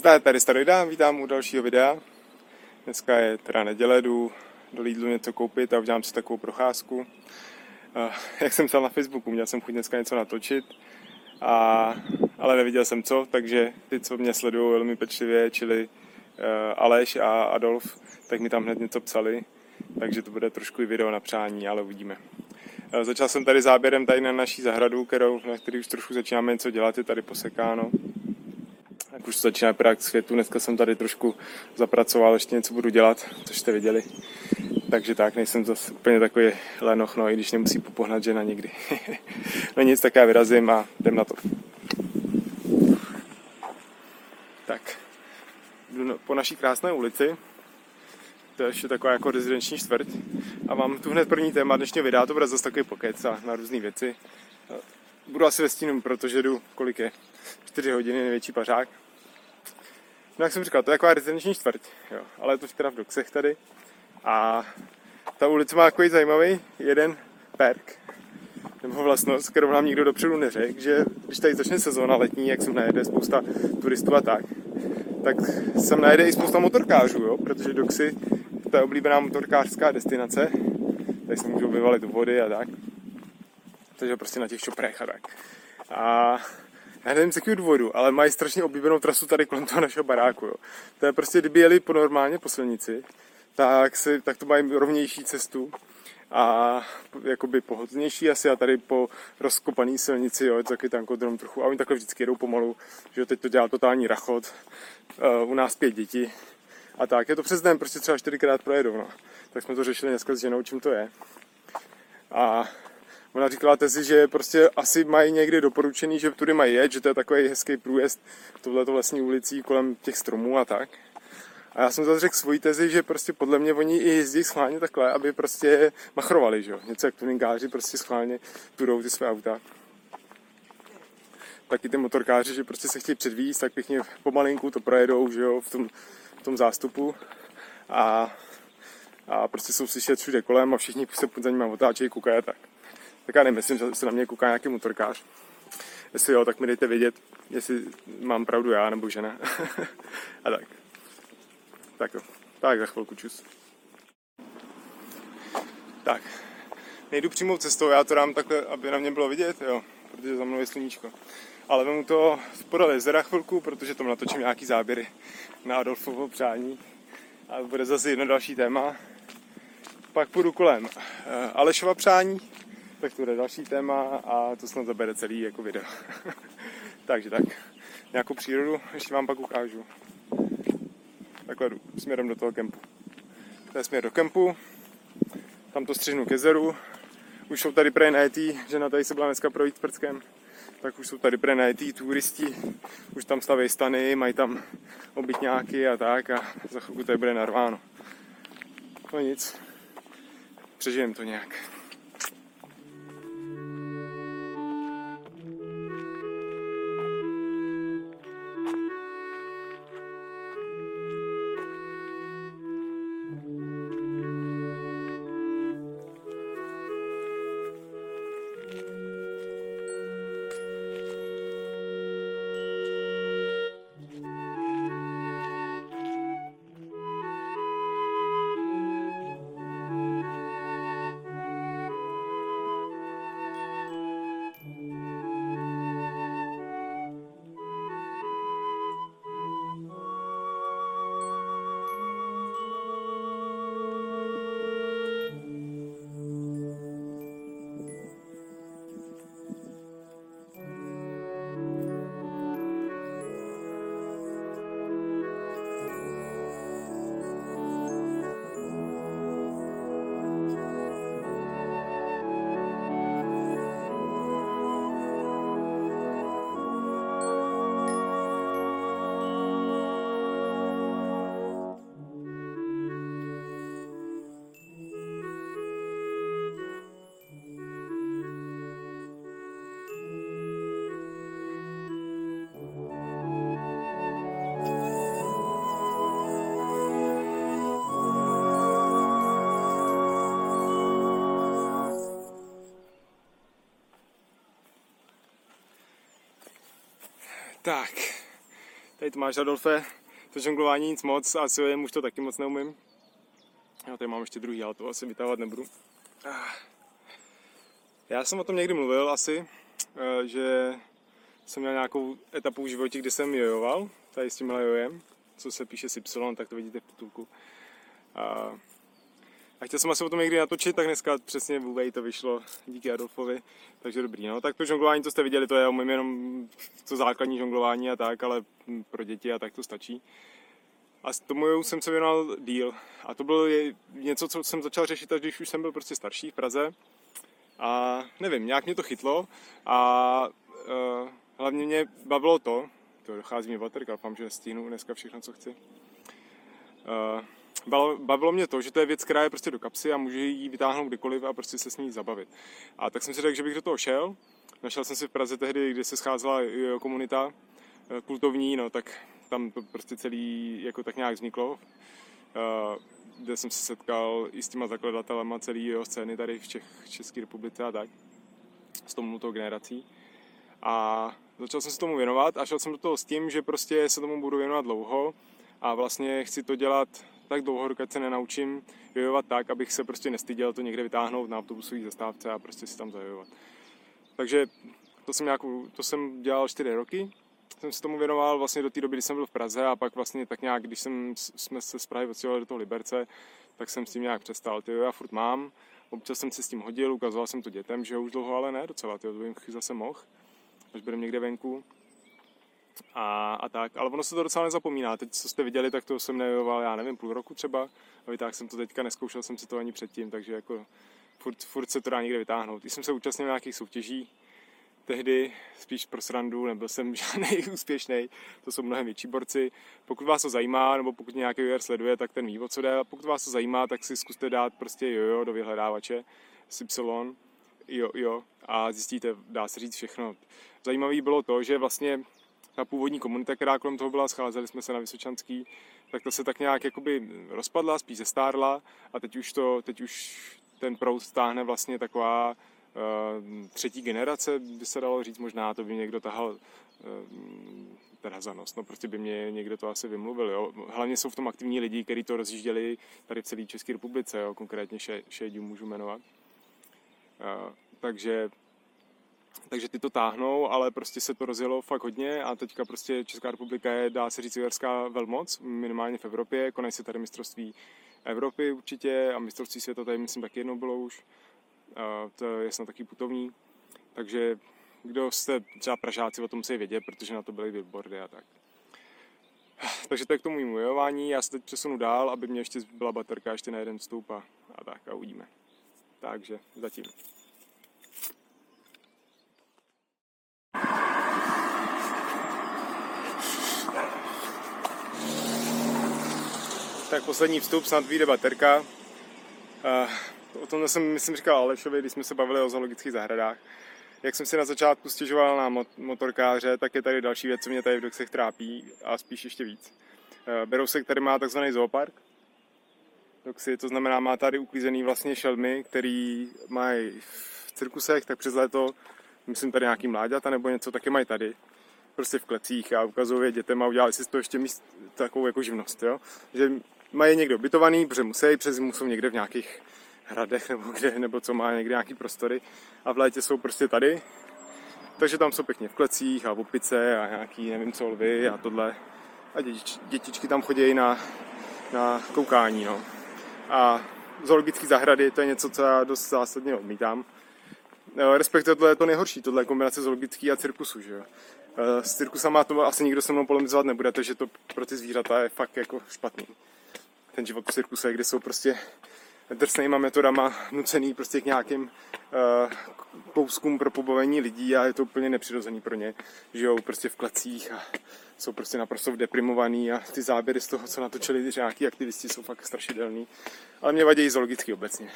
Zdá, tady Starojdám, vítám u dalšího videa. Dneska je teda neděle, jdu do Lidlu něco koupit a udělám si takovou procházku. Uh, jak jsem psal na Facebooku, měl jsem chuť dneska něco natočit, a, ale neviděl jsem co, takže ty, co mě sledují velmi pečlivě, čili uh, Aleš a Adolf, tak mi tam hned něco psali, takže to bude trošku i video na přání, ale uvidíme. Uh, začal jsem tady záběrem tady na naší zahradu, kterou, na který už trošku začínáme něco dělat, je tady posekáno tak už začíná vypadat k světu. Dneska jsem tady trošku zapracoval, ještě něco budu dělat, což jste viděli. Takže tak, nejsem zase úplně takový lenoch, no i když nemusí popohnat žena nikdy. no nic, tak já vyrazím a jdem na to. Tak, jdu po naší krásné ulici, to je ještě taková jako rezidenční čtvrť. A mám tu hned první téma dnešního videa, to bude zase takový pokec a na různé věci. Budu asi ve stínu, protože jdu, kolik je, 4 hodiny, největší pařák. No jak jsem říkal, to je taková rezidenční čtvrť, jo, ale je to teda v Doxech tady. A ta ulice má takový zajímavý jeden perk, nebo vlastnost, kterou nám nikdo dopředu neřekl, že když tady začne sezóna letní, jak jsem najede spousta turistů a tak, tak sem najede i spousta motorkářů, jo, protože Doxy to je oblíbená motorkářská destinace, tady se můžou vyvalit vody a tak. Takže prostě na těch šoprech a tak. A já nevím z jakého důvodu, ale mají strašně oblíbenou trasu tady kolem toho našeho baráku. Jo. To je prostě, kdyby jeli po normálně po silnici, tak, si, tak to mají rovnější cestu a jakoby pohodlnější asi a tady po rozkopaný silnici, jo, je to taky tankodrom trochu a oni takhle vždycky jedou pomalu, že teď to dělá totální rachot, uh, u nás pět dětí a tak, je to přes den, prostě třeba čtyřikrát projedou, no. Tak jsme to řešili dneska s ženou, čím to je. A Ona říkala tezi, že prostě asi mají někdy doporučený, že tudy mají jet, že to je takový hezký průjezd tohleto vlastní ulicí kolem těch stromů a tak. A já jsem zase řekl svoji tezi, že prostě podle mě oni i jezdí schválně takhle, aby prostě machrovali, že jo. Něco jak tuningáři prostě schválně turou ty své auta. Taky ty motorkáři, že prostě se chtějí předvíst, tak pěkně pomalinku to projedou, že jo, v tom, v tom zástupu. A, a prostě jsou slyšet všude kolem a všichni se za nimi otáčejí, koukají tak. Tak já nemyslím, že se na mě kouká nějaký motorkář. Jestli jo, tak mi dejte vědět, jestli mám pravdu já nebo žena. a tak. Tak jo. Tak za chvilku čus. Tak. Nejdu přímou cestou, já to dám takhle, aby na mě bylo vidět, jo, protože za mnou je sluníčko. Ale vemu to podal jezera chvilku, protože tam natočím nějaký záběry na Adolfovo přání. A bude zase jedno další téma. Pak půjdu kolem eh, Alešova přání, tak to bude další téma a to snad zabere celý jako video. Takže tak, nějakou přírodu ještě vám pak ukážu. Takhle jdu směrem do toho kempu. To je směr do kempu, tam to střihnu k jezeru. Už jsou tady prej najetý, že na tady se byla dneska projít prckem, tak už jsou tady prej najetý turisti, už tam staví stany, mají tam obytňáky a tak a za chvilku tady bude narváno. No nic, přežijem to nějak. Tak, Tady to máš Adolfe, to žonglování nic moc a s jojem už to taky moc neumím. Já tady mám ještě druhý, ale to asi vytahovat nebudu. Ah. Já jsem o tom někdy mluvil asi, eh, že jsem měl nějakou etapu v životě, kdy jsem jojoval, tady s tímhle jojem, co se píše s Y, tak to vidíte v titulku. A chtěl jsem asi o tom někdy natočit, tak dneska přesně v UV to vyšlo díky Adolfovi, takže dobrý. No. Tak to žonglování, co jste viděli, to je umím jenom to základní žonglování a tak, ale pro děti a tak to stačí. A tomu jsem se věnoval díl. A to bylo něco, co jsem začal řešit, až když už jsem byl prostě starší v Praze. A nevím, nějak mě to chytlo a uh, hlavně mě bavilo to, to dochází mi baterka, doufám, že stínu dneska všechno, co chci. Uh, bavilo mě to, že to je věc, která je prostě do kapsy a může ji vytáhnout kdykoliv a prostě se s ní zabavit. A tak jsem si řekl, že bych do toho šel. Našel jsem si v Praze tehdy, kde se scházela komunita eh, kultovní, no tak tam to prostě celý jako tak nějak vzniklo. Uh, kde jsem se setkal i s těma zakladatelema celé jeho scény tady v Čech, České republice a tak. S tomu generací. A začal jsem se tomu věnovat a šel jsem do toho s tím, že prostě se tomu budu věnovat dlouho a vlastně chci to dělat tak dlouho, dokud se nenaučím jojovat tak, abych se prostě nestyděl to někde vytáhnout na autobusové zastávce a prostě si tam zajojovat. Takže to jsem, nějakou, to jsem dělal čtyři roky, jsem se tomu věnoval vlastně do té doby, kdy jsem byl v Praze a pak vlastně tak nějak, když jsem, jsme se z Prahy do toho Liberce, tak jsem s tím nějak přestal. Ty já furt mám, občas jsem si s tím hodil, ukazoval jsem to dětem, že už dlouho, ale ne docela, ty to bych zase mohl až budeme někde venku. A, a tak, ale ono se to docela nezapomíná. Teď, co jste viděli, tak to jsem nejoval, já nevím, půl roku třeba. A vytáhl jsem to teďka, neskoušel jsem si to ani předtím, takže jako furt, furt se to dá někde vytáhnout. Když jsem se účastnil nějakých soutěží, tehdy spíš pro srandu, nebyl jsem žádný úspěšný, to jsou mnohem větší borci. Pokud vás to zajímá, nebo pokud nějaký VR sleduje, tak ten o co jde. A pokud vás to zajímá, tak si zkuste dát prostě jojo do vyhledávače s Y jo, jo, a zjistíte, dá se říct všechno. Zajímavé bylo to, že vlastně ta původní komunita, která kolem toho byla, scházeli jsme se na Vysočanský, tak to se tak nějak jakoby rozpadla, spíš zestárla a teď už, to, teď už ten proud stáhne vlastně taková uh, třetí generace, by se dalo říct, možná to by někdo tahal uh, teda za nos, no prostě by mě někdo to asi vymluvil, jo. Hlavně jsou v tom aktivní lidi, kteří to rozjížděli tady v celé České republice, jo, konkrétně Šeďu můžu jmenovat. Uh, takže takže ty to táhnou, ale prostě se to rozjelo fakt hodně a teďka prostě Česká republika je, dá se říct, ujerská velmoc, minimálně v Evropě, konají se tady mistrovství Evropy určitě a mistrovství světa tady myslím taky jednou bylo už, a to je snad taky putovní, takže kdo jste třeba Pražáci, o tom musí vědět, protože na to byly billboardy a tak. Takže to je k tomu mému já se teď přesunu dál, aby mě ještě byla baterka ještě na jeden vstup a, a tak a uvidíme. Takže zatím. Tak poslední vstup, snad vyjde baterka. Uh, o tom jsem, myslím, říkal Alešovi, když jsme se bavili o zoologických zahradách. Jak jsem si na začátku stěžoval na motorkáře, tak je tady další věc, co mě tady v Doxech trápí a spíš ještě víc. Uh, Berousek tady má takzvaný zoopark. Doxy, to znamená, má tady uklízený vlastně šelmy, který mají v cirkusech, tak přes léto, myslím tady nějaký mláďata nebo něco, taky mají tady prostě v klecích a ukazují dětem a udělali si toho ještě míst, takovou jako živnost, jo? že mají někdo bytovaný, protože musí, přes zimu jsou někde v nějakých hradech nebo kde, nebo co má někde nějaký prostory a v létě jsou prostě tady. Takže tam jsou pěkně v klecích a v opice a nějaký, nevím co, lvy a tohle. A dětič, dětičky tam chodí na, na koukání, no. A zoologické zahrady, to je něco, co já dost zásadně odmítám. No, respektive tohle je to nejhorší, tohle je kombinace zoologický a cirkusu, že jo. Eh, s cirkusama to asi nikdo se mnou polemizovat nebude, takže to pro ty zvířata je fakt jako špatný ten život v cirkuse, kde jsou prostě drsnýma metodama nucený prostě k nějakým uh, kouskům pro pobavení lidí a je to úplně nepřirozený pro ně. Žijou prostě v klecích a jsou prostě naprosto deprimovaný a ty záběry z toho, co natočili ty nějaký aktivisti, jsou fakt strašidelný. Ale mě vadí zoologicky obecně.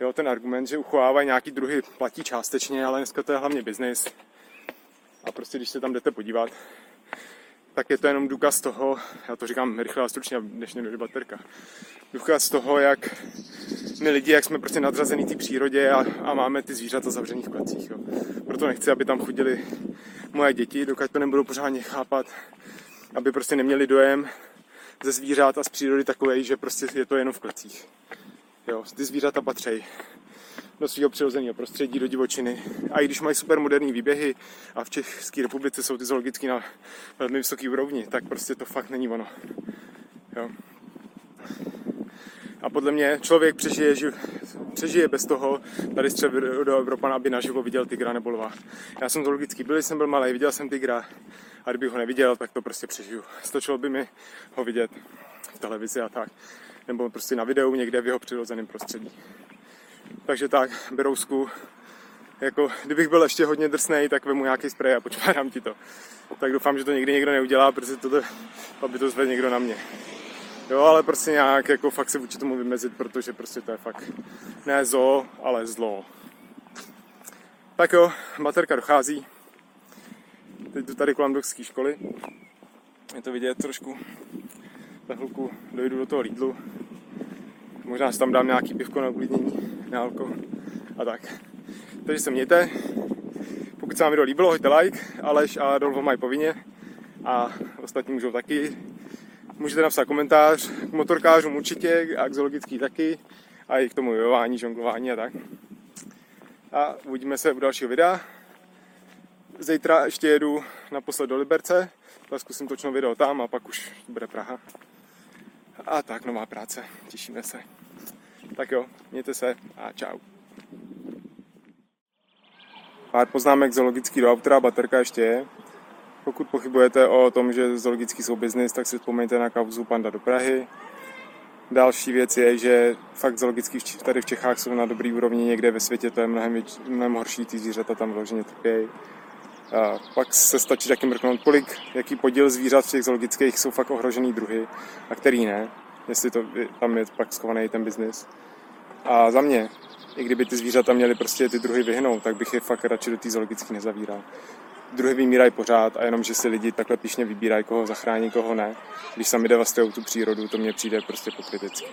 Jo, ten argument, že uchovávají nějaký druhy, platí částečně, ale dneska to je hlavně biznis. A prostě, když se tam jdete podívat, tak je to jenom důkaz toho, já to říkám rychle a stručně, než mě baterka, důkaz toho, jak my lidi, jak jsme prostě nadřazený té přírodě a, a máme ty zvířata zavřený v klecích. Jo. Proto nechci, aby tam chodili moje děti, dokud to nebudou pořádně chápat, aby prostě neměli dojem ze zvířat a z přírody takový, že prostě je to jenom v klecích. Jo, ty zvířata patří do svého přirozeného prostředí, do divočiny. A i když mají super moderní výběhy a v České republice jsou ty zoologické na velmi vysoké úrovni, tak prostě to fakt není ono. Jo. A podle mě člověk přežije, přežije bez toho tady střed do Evropana, aby naživo viděl tygra nebo lva. Já jsem zoologický byl, jsem byl malý, viděl jsem tygra a kdybych ho neviděl, tak to prostě přežiju. Stočilo by mi ho vidět v televizi a tak. Nebo prostě na videu někde v jeho přirozeném prostředí. Takže tak, Berousku, jako kdybych byl ještě hodně drsný, tak vemu nějaký spray a počvárám ti to. Tak doufám, že to nikdy někdo neudělá, protože to, aby to zvedl někdo na mě. Jo, ale prostě nějak jako fakt se vůči tomu vymezit, protože prostě to je fakt ne zo, ale zlo. Tak jo, baterka dochází. Teď jdu tady kolem dokské školy. Je to vidět trošku. Za chvilku dojdu do toho Lidlu. Možná si tam dám nějaký pivko na uklidnění, alko a tak. Takže se mějte. Pokud se vám video líbilo, hoďte like. Aleš a Dolvo mají povinně. A ostatní můžou taky. Můžete napsat komentář k motorkářům určitě a k zoologický taky. A i k tomu jojování, žonglování a tak. A uvidíme se u dalšího videa. Zítra ještě jedu naposled do Liberce, tak zkusím točnou video tam a pak už bude Praha. A tak, nová práce, těšíme se. Tak jo, mějte se a čau. Pár poznámek zoologický do autora, baterka ještě je. Pokud pochybujete o tom, že zoologický jsou biznis, tak si vzpomeňte na kauzu Panda do Prahy. Další věc je, že fakt zoologický tady v Čechách jsou na dobrý úrovni, někde ve světě to je mnohem, mnohem horší, ty zvířata tam vloženě trpějí. A pak se stačí taky mrknout, kolik, jaký podíl zvířat v těch zoologických jsou fakt ohrožený druhy a který ne, jestli to, tam je pak schovaný ten biznis. A za mě, i kdyby ty zvířata měly prostě ty druhy vyhnout, tak bych je fakt radši do té zoologické nezavíral. Druhy vymírají pořád a jenom, že si lidi takhle píšně vybírají, koho zachrání, koho ne. Když sami devastují tu přírodu, to mně přijde prostě pokrytecky.